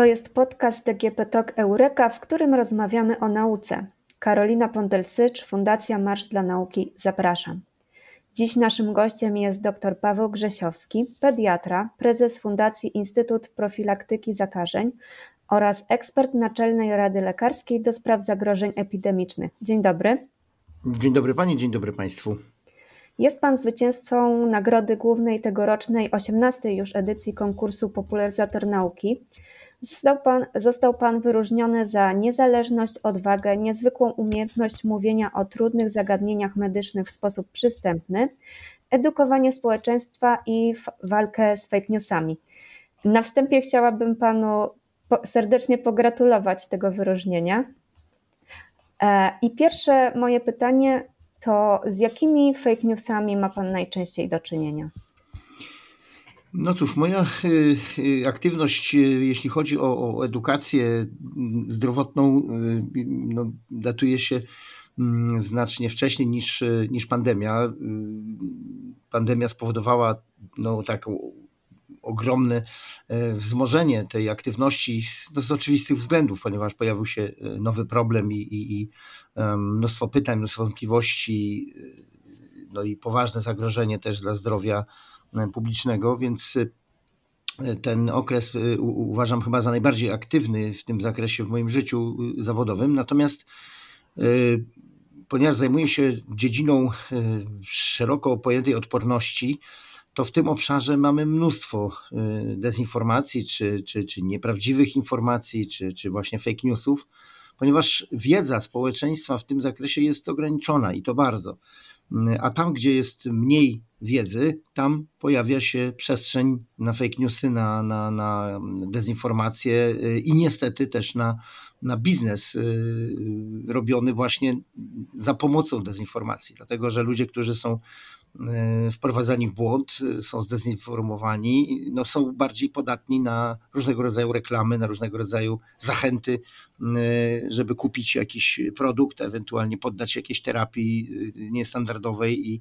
To jest podcast DGP Talk Eureka, w którym rozmawiamy o nauce. Karolina Pondelsycz, Fundacja Marsz dla Nauki, zapraszam. Dziś naszym gościem jest dr Paweł Grzesiowski, pediatra, prezes Fundacji Instytut Profilaktyki Zakażeń oraz ekspert Naczelnej Rady Lekarskiej do spraw zagrożeń epidemicznych. Dzień dobry. Dzień dobry Pani, dzień dobry Państwu. Jest Pan zwycięzcą nagrody głównej tegorocznej 18 już edycji konkursu Popularyzator Nauki. Został pan, został pan wyróżniony za niezależność, odwagę, niezwykłą umiejętność mówienia o trudnych zagadnieniach medycznych w sposób przystępny, edukowanie społeczeństwa i walkę z fake newsami. Na wstępie chciałabym panu serdecznie pogratulować tego wyróżnienia. E, I pierwsze moje pytanie to z jakimi fake newsami ma pan najczęściej do czynienia? No cóż, moja y, y, aktywność, y, jeśli chodzi o, o edukację zdrowotną, no, datuje się mm, znacznie wcześniej niż, niż pandemia. Pandemia spowodowała no, taką ogromne e, wzmożenie tej aktywności no, z oczywistych względów, ponieważ pojawił się nowy problem i, i, i mnóstwo pytań, mnóstwo wątpliwości, no i poważne zagrożenie też dla zdrowia E, publicznego, więc e, ten okres e, uważam chyba za najbardziej aktywny w tym zakresie w moim życiu zawodowym. Natomiast ponieważ zajmuję się dziedziną szeroko pojętej odporności, to w tym obszarze mamy mnóstwo dezinformacji, czy, czy, czy nieprawdziwych informacji, czy, czy właśnie fake newsów, ponieważ wiedza społeczeństwa w tym zakresie jest ograniczona i to bardzo. A tam, gdzie jest mniej wiedzy, tam pojawia się przestrzeń na fake newsy, na, na, na dezinformację y, i niestety też na, na biznes y, robiony właśnie za pomocą dezinformacji. Dlatego, że ludzie, którzy są wprowadzani w błąd, e, są zdezinformowani, no są bardziej podatni na różnego rodzaju reklamy, na różnego rodzaju zachęty, e, żeby kupić jakiś produkt, ewentualnie poddać jakiejś terapii niestandardowej i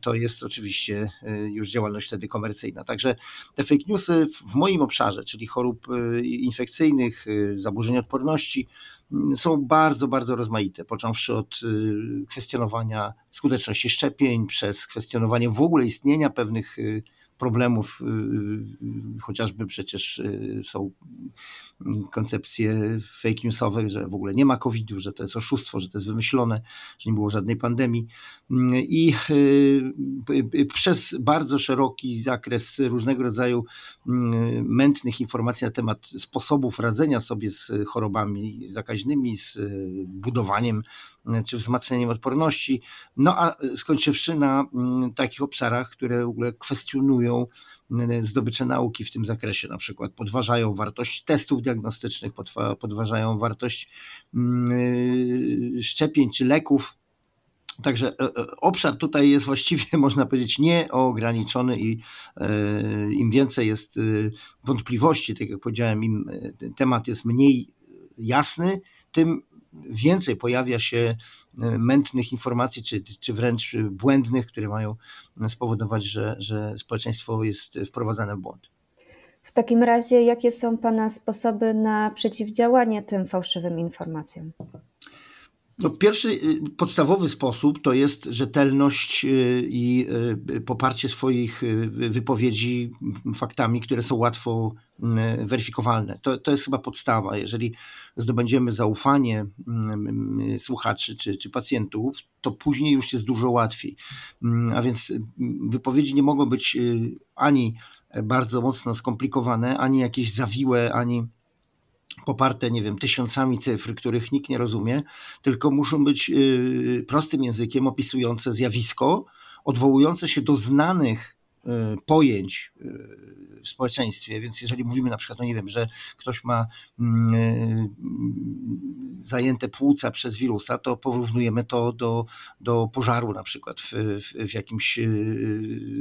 to jest oczywiście już działalność wtedy komercyjna. Także te fake newsy w moim obszarze, czyli chorób infekcyjnych, zaburzeń odporności, są bardzo, bardzo rozmaite, począwszy od y, kwestionowania skuteczności szczepień, przez kwestionowanie w ogóle istnienia pewnych y, problemów, y, y, chociażby przecież y, są koncepcje fake newsowe, że w ogóle nie ma COVID-u, że to jest oszustwo, że to jest wymyślone, że nie było żadnej pandemii. I przez bardzo szeroki zakres różnego rodzaju mętnych informacji na temat sposobów radzenia sobie z chorobami zakaźnymi, z budowaniem czy wzmacnianiem odporności, no a skończywszy na takich obszarach, które w ogóle kwestionują zdobycze nauki w tym zakresie, na przykład podważają wartość testów diagnostycznych, podważają wartość szczepień czy leków. Także e, e, obszar tutaj jest właściwie, można powiedzieć, nieograniczony i e, im więcej jest wątpliwości, tak jak powiedziałem, im temat jest mniej jasny, tym więcej pojawia się e, mętnych informacji, czy, czy wręcz błędnych, które mają spowodować, że, że społeczeństwo jest wprowadzane w błąd. W takim razie, jakie są Pana sposoby na przeciwdziałanie tym fałszywym informacjom? No, pierwszy y, podstawowy sposób to jest rzetelność y, i y, poparcie swoich wypowiedzi faktami, które są łatwo weryfikowalne. To, to jest chyba podstawa. Jeżeli zdobędziemy zaufanie słuchaczy czy, czy pacjentów, to później już jest dużo łatwiej. A więc wypowiedzi nie mogą być ani bardzo mocno skomplikowane, ani jakieś zawiłe, ani poparte, nie wiem, tysiącami cyfr, których nikt nie rozumie, tylko muszą być y, prostym językiem opisujące zjawisko, odwołujące się do znanych y, pojęć y, w społeczeństwie, więc jeżeli mówimy na przykład, no nie wiem, że ktoś ma mm, zajęte płuca przez wirusa, to porównujemy to do, do pożaru na przykład w, w, jakimś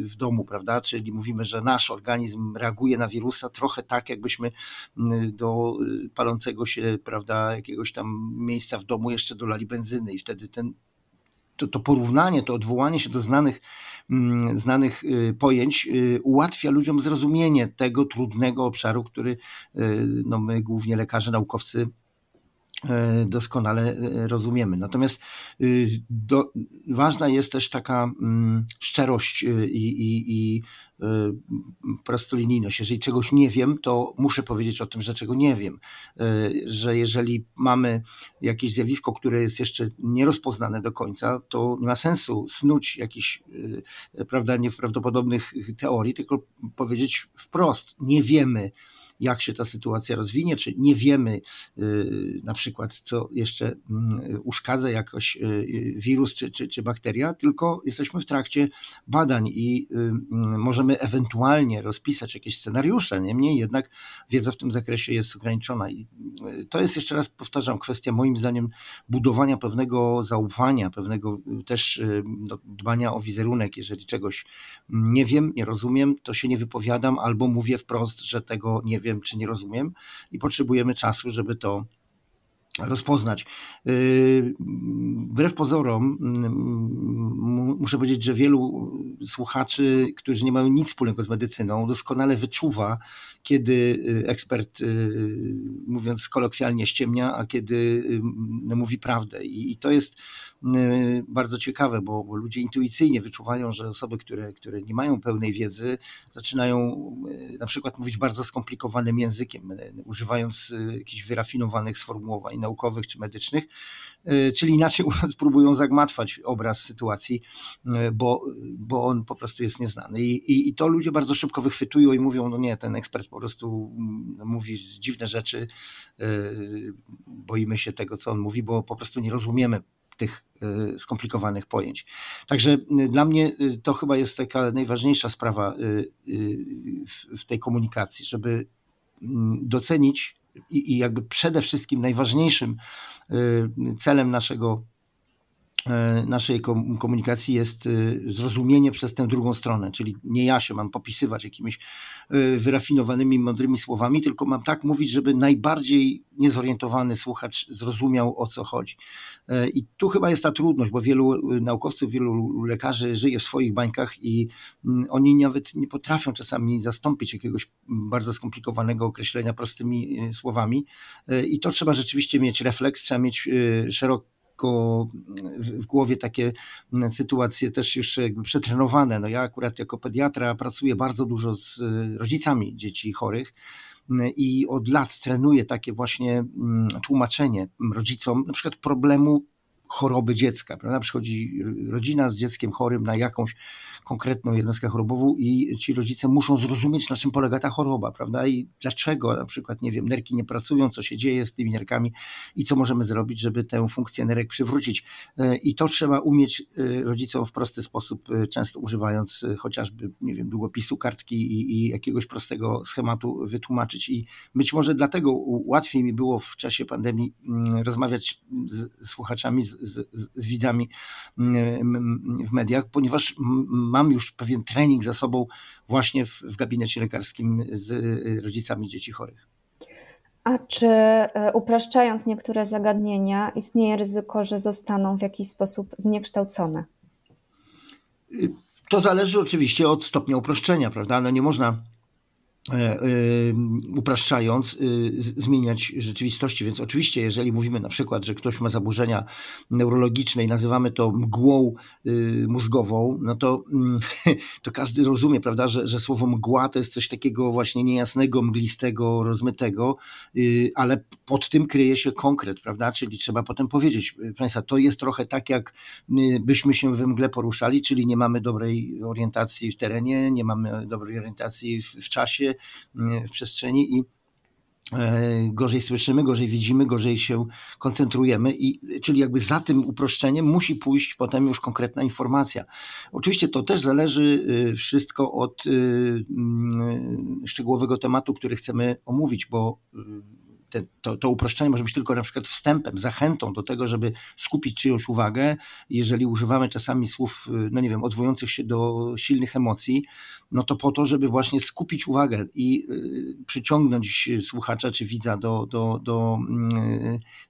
w domu, prawda? Czyli mówimy, że nasz organizm reaguje na wirusa trochę tak, jakbyśmy do palącego się, prawda, jakiegoś tam miejsca w domu jeszcze dolali benzyny i wtedy ten to, to porównanie, to odwołanie się do znanych, mm, znanych pojęć ułatwia ludziom zrozumienie tego trudnego obszaru, który no, my, głównie lekarze, naukowcy, doskonale e, rozumiemy. Natomiast y, do, ważna jest też taka mm, szczerość y, i, i, i y, prostolinijność. Jeżeli czegoś nie wiem, to muszę powiedzieć o tym, że czego nie wiem. E, że jeżeli mamy jakieś zjawisko, które jest jeszcze nierozpoznane do końca, to nie ma sensu snuć jakichś prawda, nieprawdopodobnych teorii, tylko powiedzieć wprost, nie wiemy jak się ta sytuacja rozwinie, czy nie wiemy y, na przykład, co jeszcze mm, uszkadza jakoś y, wirus czy, czy, czy bakteria, tylko jesteśmy w trakcie badań i y, mm, możemy ewentualnie rozpisać jakieś scenariusze. Niemniej jednak wiedza w tym zakresie jest ograniczona. I to jest jeszcze raz powtarzam, kwestia moim zdaniem budowania pewnego zaufania, pewnego też no, dbania o wizerunek. Jeżeli czegoś nie wiem, nie rozumiem, to się nie wypowiadam albo mówię wprost, że tego nie wiem wiem, czy nie rozumiem i potrzebujemy czasu, żeby to rozpoznać. Yy, wbrew pozorom, mm, muszę powiedzieć, że wielu słuchaczy, którzy nie mają nic wspólnego z medycyną, doskonale wyczuwa, kiedy y, ekspert, y, mówiąc kolokwialnie, ściemnia, a kiedy y, mówi prawdę. I to jest bardzo ciekawe, bo, bo ludzie intuicyjnie wyczuwają, że osoby, które, które nie mają pełnej wiedzy, zaczynają na przykład mówić bardzo skomplikowanym językiem, używając jakichś wyrafinowanych sformułowań naukowych czy medycznych, e, czyli inaczej próbują zagmatwać obraz sytuacji, e, bo, bo on po prostu jest nieznany. I, i, I to ludzie bardzo szybko wychwytują i mówią, no nie, ten ekspert po prostu mm, mówi dziwne rzeczy, e, boimy się tego, co on mówi, bo po prostu nie rozumiemy tych skomplikowanych pojęć. Także dla mnie to chyba jest taka najważniejsza sprawa w tej komunikacji, żeby mm, docenić i, i jakby przede wszystkim najważniejszym y, celem naszego naszej komunikacji jest e, zrozumienie przez tę drugą stronę, czyli nie ja się mam popisywać jakimiś e, wyrafinowanymi, mądrymi słowami, tylko mam tak mówić, żeby najbardziej niezorientowany słuchacz zrozumiał o co chodzi. I tu chyba jest ta trudność, bo wielu naukowców, wielu lekarzy żyje w swoich bańkach i oni nawet nie potrafią czasami zastąpić jakiegoś bardzo skomplikowanego określenia prostymi słowami. I to trzeba rzeczywiście mieć refleks, trzeba mieć szeroki w głowie takie sytuacje też już jakby przetrenowane. No ja akurat jako pediatra pracuję bardzo dużo z y, rodzicami dzieci chorych i od lat trenuję takie właśnie tłumaczenie rodzicom na przykład problemu choroby dziecka. Prawda? Przychodzi rodzina z dzieckiem chorym na jakąś konkretną jednostkę chorobową i ci rodzice muszą zrozumieć, na czym polega ta choroba, prawda? I dlaczego na przykład, nie wiem, nerki nie pracują, co się dzieje z tymi nerkami i co możemy zrobić, żeby tę funkcję nerek przywrócić. E, I to trzeba umieć e, rodzicom w prosty sposób, e, często używając chociażby, nie wiem, długopisu, kartki i, i jakiegoś prostego schematu wytłumaczyć. I być może dlatego łatwiej mi było w czasie pandemii mm, rozmawiać z słuchaczami, z, z, z widzami mm, w mediach, ponieważ mam już pewien trening za sobą właśnie w, w gabinecie lekarskim z y, rodzicami dzieci chorych. A czy e, upraszczając niektóre zagadnienia, istnieje ryzyko, że zostaną w jakiś sposób zniekształcone? Y, to zależy oczywiście od stopnia uproszczenia, prawda? No nie można upraszczając, e, zmieniać rzeczywistości. Więc oczywiście, jeżeli mówimy na przykład, że ktoś ma zaburzenia neurologiczne i nazywamy to mgłą mózgową, no to, mm, to każdy rozumie, prawda, że, że słowo mgła to jest coś takiego właśnie niejasnego, mglistego, rozmytego, ale pod tym kryje się konkret, prawda, czyli trzeba potem powiedzieć, Państwa, to jest trochę tak, jak byśmy się we mgle poruszali, czyli nie mamy dobrej orientacji w terenie, nie mamy dobrej orientacji w, w czasie, w przestrzeni i e, gorzej słyszymy, gorzej widzimy, gorzej się koncentrujemy i czyli jakby za tym uproszczeniem musi pójść potem już konkretna informacja. Oczywiście to też zależy e, wszystko od e, szczegółowego tematu, który chcemy omówić, bo te, to, to uproszczenie może być tylko na przykład wstępem, zachętą do tego, żeby skupić czyjąś uwagę. Jeżeli używamy czasami słów, no nie wiem, odwołujących się do silnych emocji, no to po to, żeby właśnie skupić uwagę i przyciągnąć słuchacza czy widza do, do, do mm,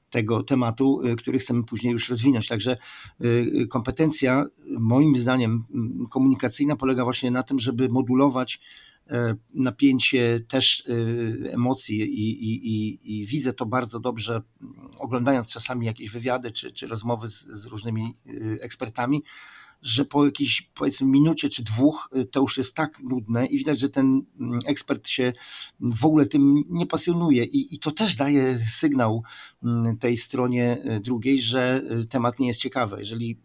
tego tematu, który chcemy później już rozwinąć. Także kompetencja, moim zdaniem, komunikacyjna polega właśnie na tym, żeby modulować napięcie też e, emocji i, i, i, i, widzę to bardzo dobrze, oglądając czasami jakieś wywiady czy, czy rozmowy z, z różnymi e, ekspertami, że po jakiejś powiedzmy minucie czy dwóch to już jest tak nudne i widać, że ten mm, ekspert się w ogóle tym nie pasjonuje i, i to też daje sygnał mm, tej stronie drugiej, że temat nie jest ciekawy. Jeżeli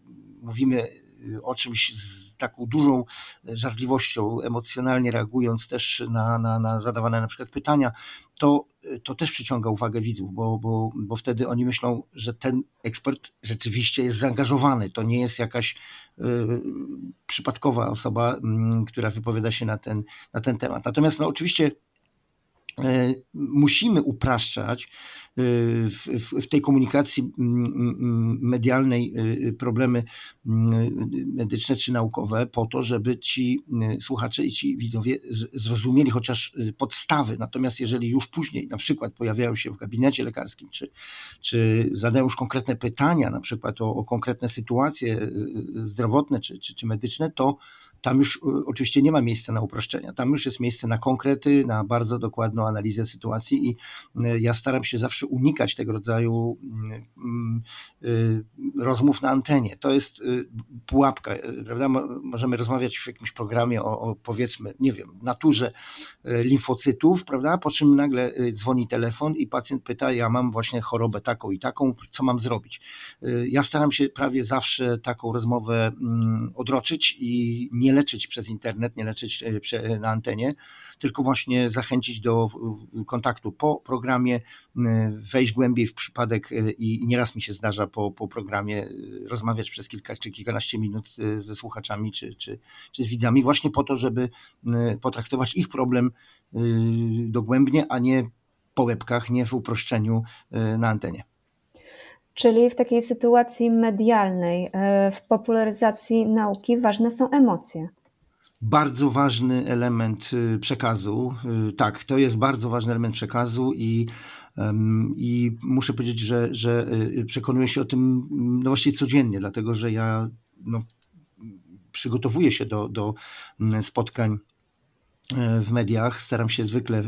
mówimy o czymś z taką dużą żarliwością, emocjonalnie reagując też na, na, na zadawane na przykład pytania, to, to też przyciąga uwagę widzów, bo, bo, bo wtedy oni myślą, że ten ekspert rzeczywiście jest zaangażowany. To nie jest jakaś y, przypadkowa osoba, y, która wypowiada się na ten, na ten temat. Natomiast no, oczywiście musimy upraszczać e, w, w, w, tej komunikacji medialnej e, problemy medyczne czy naukowe po to, żeby ci słuchacze i ci widzowie zrozumieli chociaż podstawy. Natomiast jeżeli już później na przykład pojawiają się w gabinecie lekarskim, czy, czy zadają już konkretne pytania, na przykład o, o konkretne sytuacje zdrowotne czy, czy, czy medyczne, to tam już y, oczywiście nie ma miejsca na uproszczenia. Tam już jest miejsce na konkrety, na bardzo dokładną analizę sytuacji i y, ja staram się zawsze unikać tego rodzaju y, rozmów na antenie. To jest pułapka, prawda? Możemy rozmawiać w jakimś programie o, o powiedzmy, nie wiem, naturze limfocytów, prawda? Po czym nagle dzwoni telefon i pacjent pyta, ja mam właśnie chorobę taką i taką, co mam zrobić? Ja staram się prawie zawsze taką rozmowę mm, odroczyć i nie leczyć przez internet, nie leczyć e, na antenie, tylko właśnie zachęcić do kontaktu po programie, wejść głębiej w przypadek e, i nieraz mi się zdarza po, po programie e, rozmawiać przez kilka czy kilkanaście minut ze słuchaczami czy, czy, czy z widzami, właśnie po to, żeby potraktować ich problem dogłębnie, a nie po łebkach, nie w uproszczeniu na antenie. Czyli w takiej sytuacji medialnej, e, w popularyzacji nauki ważne są emocje. Bardzo ważny element y, przekazu. Y, tak, to jest bardzo ważny element przekazu i, i muszę powiedzieć, że, że y, przekonuję się o tym no właściwie codziennie, dlatego że ja no, przygotowuję się do, do mm, spotkań w mediach. Staram się zwykle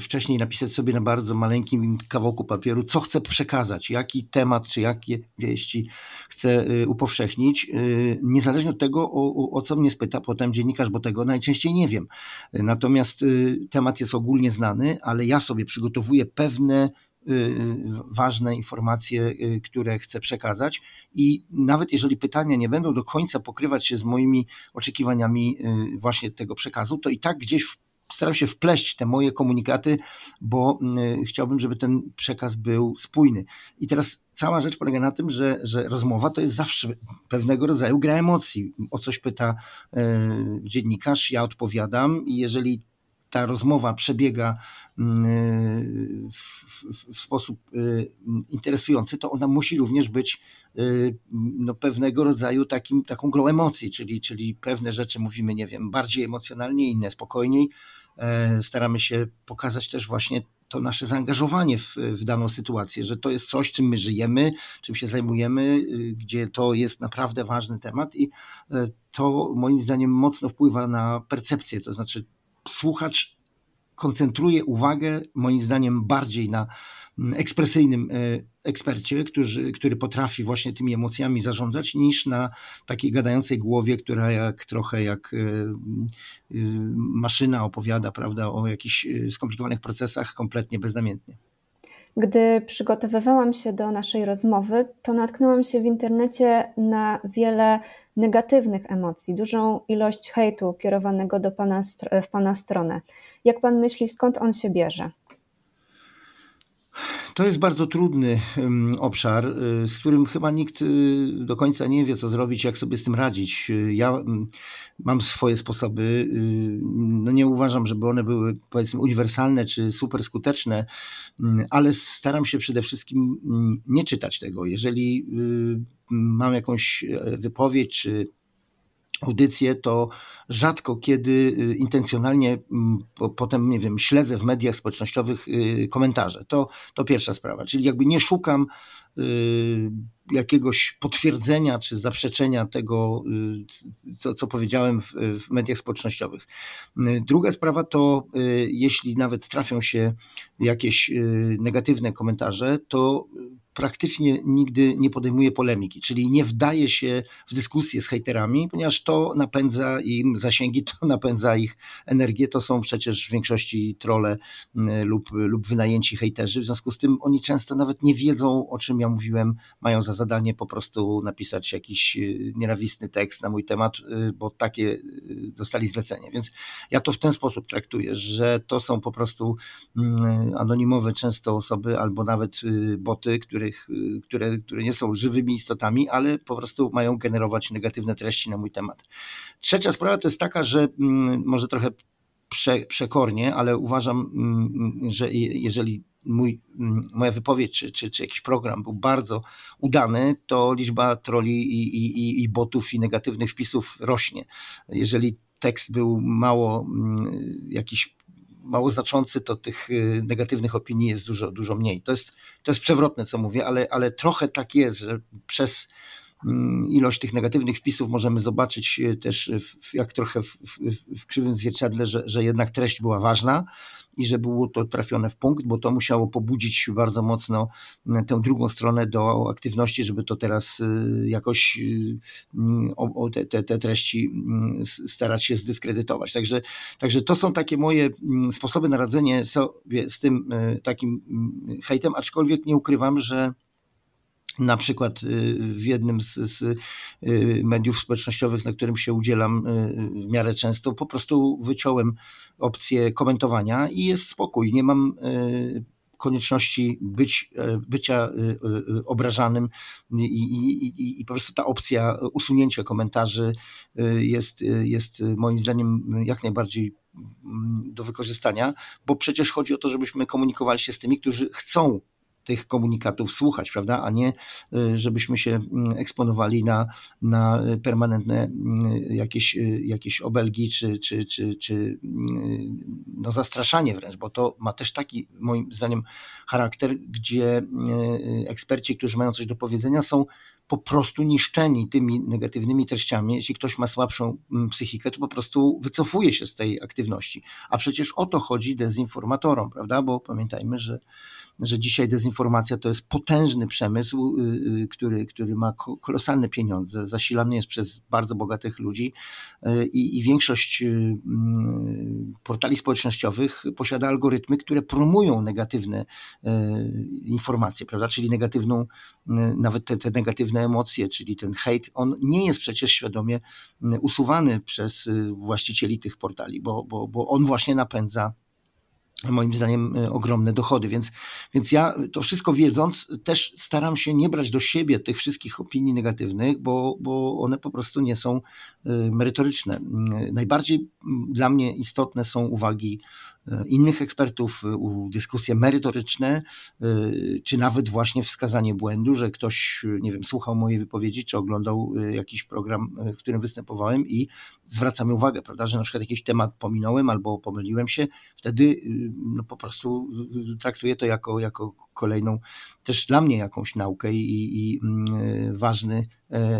wcześniej napisać sobie na bardzo maleńkim kawałku papieru, co chcę przekazać, jaki temat czy jakie wieści chcę y, upowszechnić. Y, niezależnie od tego, o, o co mnie spyta potem dziennikarz, bo tego najczęściej nie wiem. Natomiast y, temat jest ogólnie znany, ale ja sobie przygotowuję pewne ważne informacje, y, które chcę przekazać. I nawet jeżeli pytania nie będą do końca pokrywać się z moimi oczekiwaniami y, właśnie tego przekazu, to i tak gdzieś staram się wpleść te moje komunikaty, bo chciałbym, żeby ten przekaz był spójny. I teraz cała rzecz polega na tym, że, że rozmowa to jest zawsze pewnego rodzaju gra emocji. O coś pyta dziennikarz, ja odpowiadam i jeżeli ta rozmowa przebiega mm, w, w, w, sposób y, interesujący, to ona musi również być y, no, pewnego rodzaju takim, taką grą emocji, czyli, czyli pewne rzeczy mówimy, nie wiem, bardziej emocjonalnie, inne spokojniej. E, staramy się pokazać też właśnie to nasze zaangażowanie w, w, daną sytuację, że to jest coś, czym my żyjemy, czym się zajmujemy, y, gdzie to jest naprawdę ważny temat i e, to moim zdaniem mocno wpływa na percepcję, to znaczy słuchacz koncentruje uwagę, moim zdaniem, bardziej na mm, ekspresyjnym e, ekspercie, który, który potrafi właśnie tymi emocjami zarządzać, niż na takiej gadającej głowie, która jak trochę jak e, e, maszyna opowiada, prawda, o jakichś skomplikowanych procesach kompletnie beznamiętnie. Gdy przygotowywałam się do naszej rozmowy, to natknęłam się w internecie na wiele negatywnych emocji, dużą ilość hejtu kierowanego do pana, w Pana stronę. Jak Pan myśli, skąd on się bierze? To jest bardzo trudny obszar, y, z którym chyba nikt y, do końca nie wie, co zrobić, jak sobie z tym radzić. Ja mam swoje sposoby. Y, no nie uważam, żeby one były powiedzmy uniwersalne czy super skuteczne, ale staram się przede wszystkim nie czytać tego. Jeżeli mam jakąś e, wypowiedź czy audycje, to rzadko kiedy y, intencjonalnie potem, nie wiem, śledzę w mediach społecznościowych y, komentarze. To, to pierwsza sprawa, czyli jakby nie szukam y, jakiegoś potwierdzenia czy zaprzeczenia tego, co, co powiedziałem w, w, mediach społecznościowych. Druga sprawa to, jeśli nawet trafią się jakieś negatywne komentarze, to praktycznie nigdy nie podejmuje polemiki, czyli nie wdaje się w dyskusję z hejterami, ponieważ to napędza im zasięgi, to napędza ich energię. To są przecież w większości trole mm, lub, lub wynajęci hejterzy. W związku z tym oni często nawet nie wiedzą, o czym ja mówiłem, mają za zadanie po prostu napisać jakiś y, nienawistny tekst na mój temat, y, bo takie y, dostali zlecenie. Więc ja to w ten sposób traktuję, że to są po prostu mm, anonimowe często osoby albo nawet boty, które których, y, które, które nie są żywymi istotami, ale po prostu mają generować negatywne treści na mój temat. Trzecia sprawa to jest taka, że mm, może trochę prze, przekornie, ale uważam, mm, że jeżeli mój, mm, moja wypowiedź czy, czy, czy jakiś program był bardzo udany, to liczba troli i, i, i botów i negatywnych wpisów rośnie. Jeżeli tekst był mało jakiś mało znaczący, to tych y, negatywnych opinii jest dużo, dużo mniej. To jest, to jest przewrotne, co mówię, ale, ale trochę tak jest, że przez ilość tych negatywnych wpisów możemy zobaczyć y, też, w, jak trochę w, w, w krzywym zwierciadle, że, że jednak treść była ważna i że było to trafione w punkt, bo to musiało pobudzić bardzo mocno mm, tę drugą stronę do aktywności, żeby to teraz y, jakoś mm, o, te, te, te treści mm, starać się zdyskredytować. Także, także to są takie moje sposoby na radzenie sobie z tym takim hejtem, aczkolwiek nie ukrywam, że na przykład w jednym z, z, mediów społecznościowych, na którym się udzielam w miarę często, po prostu wyciąłem opcję komentowania i jest spokój. Nie mam konieczności być, e, bycia obrażanym i, i, i, po prostu ta opcja usunięcia komentarzy jest, jest moim zdaniem jak najbardziej mm, do wykorzystania, bo przecież chodzi o to, żebyśmy komunikowali się z tymi, którzy chcą tych komunikatów słuchać, prawda, a nie y, żebyśmy się mm, eksponowali na, na permanentne mm, jakieś, y, jakieś obelgi czy, czy, czy, czy mm, no zastraszanie wręcz, bo to ma też taki moim zdaniem charakter, gdzie y, eksperci, którzy mają coś do powiedzenia są po prostu niszczeni tymi negatywnymi treściami. Jeśli ktoś ma słabszą psychikę, to po prostu wycofuje się z tej aktywności. A przecież o to chodzi dezinformatorom, prawda? Bo pamiętajmy, że że dzisiaj dezinformacja to jest potężny przemysł, y, y, który, który ma kolosalne pieniądze, zasilany jest przez bardzo bogatych ludzi y, i, i większość mm, portali społecznościowych posiada algorytmy, które promują negatywne informacje, prawda? Czyli negatywną, nawet te, te negatywne emocje, czyli ten hejt, on nie jest przecież świadomie usuwany przez właścicieli tych portali, bo, bo, bo on właśnie napędza moim zdaniem y, ogromne dochody. Więc, więc ja to wszystko wiedząc, też staram się nie brać do siebie tych wszystkich opinii negatywnych, bo, bo one po prostu nie są y, merytoryczne. Y, najbardziej dla mnie istotne są uwagi E, innych ekspertów, e, dyskusje merytoryczne, e, czy nawet właśnie wskazanie błędu, że ktoś, nie wiem, słuchał mojej wypowiedzi, czy oglądał jakiś program, w którym występowałem i zwracamy uwagę, prawda, że na przykład jakiś temat pominąłem albo pomyliłem się, wtedy no, po prostu traktuję to jako, jako kolejną, też dla mnie jakąś naukę i, i ważny,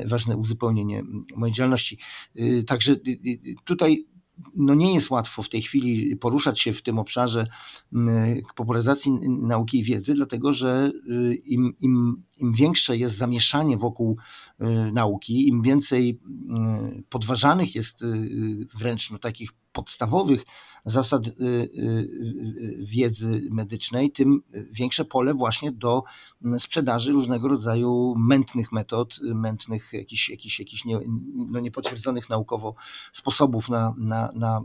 ważne uzupełnienie mojej działalności. Także tutaj no nie jest łatwo w tej chwili poruszać się w tym obszarze popularyzacji nauki i wiedzy, dlatego że y, im, im, im większe jest zamieszanie wokół y, nauki, im więcej y, podważanych jest wręcz no, takich podstawowych zasad y, y, y, wiedzy medycznej, tym większe pole właśnie do mm, sprzedaży różnego rodzaju mętnych metod, mętnych, jakichś, jakichś, jakichś nie, no niepotwierdzonych naukowo sposobów na, na, na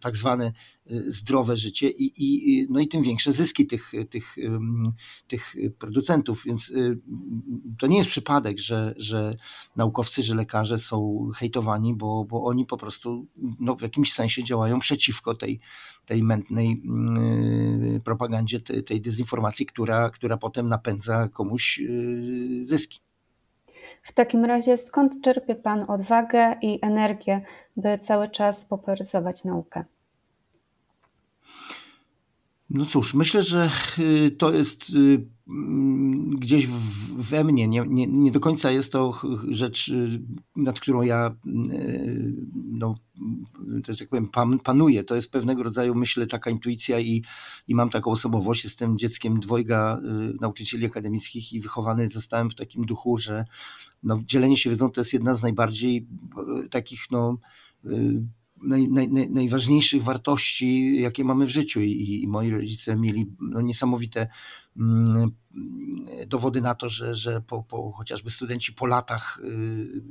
tak zwane zdrowe życie i, i, no i tym większe zyski tych, tych, tych producentów. Więc to nie jest przypadek, że, że naukowcy, że lekarze są hejtowani, bo, bo oni po prostu no, w jakimś sensie działają przeciwko tej, tej mętnej propagandzie, tej, tej dezinformacji, która, która potem napędza komuś zyski. W takim razie skąd czerpie Pan odwagę i energię, by cały czas popularyzować naukę? No cóż, myślę, że y, to jest y, mm, gdzieś we mnie. Nie, nie, nie, do końca jest to rzecz, y, nad którą ja, no, że tak powiem, panuję. To jest pewnego rodzaju, myślę, taka intuicja i, i mam taką osobowość. Jestem dzieckiem dwojga nauczycieli akademickich i wychowany zostałem w takim duchu, że no, dzielenie się wiedzą to jest jedna z najbardziej takich, no, naj, naj, najważniejszych wartości, jakie mamy w życiu. I, i moi rodzice mieli no, niesamowite mm, dowody na to, że, że po, po, chociażby studenci po latach y,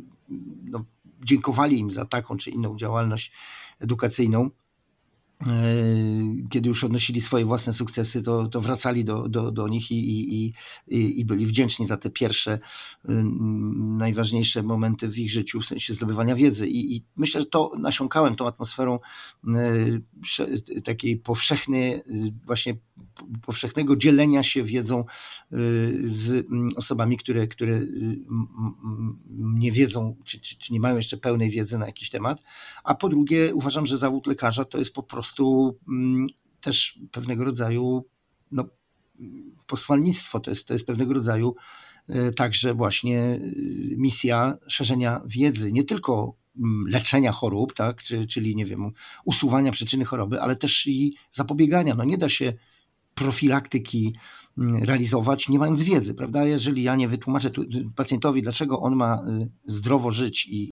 no, dziękowali im za taką czy inną działalność edukacyjną. E, kiedy już odnosili swoje własne sukcesy, to, to wracali do, do, do nich i, i, i, i byli wdzięczni za te pierwsze, y, najważniejsze momenty w ich życiu, w sensie zdobywania wiedzy. I, i myślę, że to nasiąkałem tą atmosferą y, takiej powszechnej, y, właśnie powszechnego dzielenia się wiedzą z osobami, które, które nie wiedzą, czy, czy, czy nie mają jeszcze pełnej wiedzy na jakiś temat. A po drugie, uważam, że zawód lekarza to jest po prostu prostu mm, też pewnego rodzaju no, posłannictwo, to jest, to jest pewnego rodzaju e, także właśnie e, misja szerzenia wiedzy, nie tylko mm, leczenia chorób, tak, czyli nie wiem, usuwania przyczyny choroby, ale też i zapobiegania. No nie da się profilaktyki mm, realizować, nie mając wiedzy, prawda? Jeżeli ja nie wytłumaczę pacjentowi, dlaczego on ma zdrowo żyć i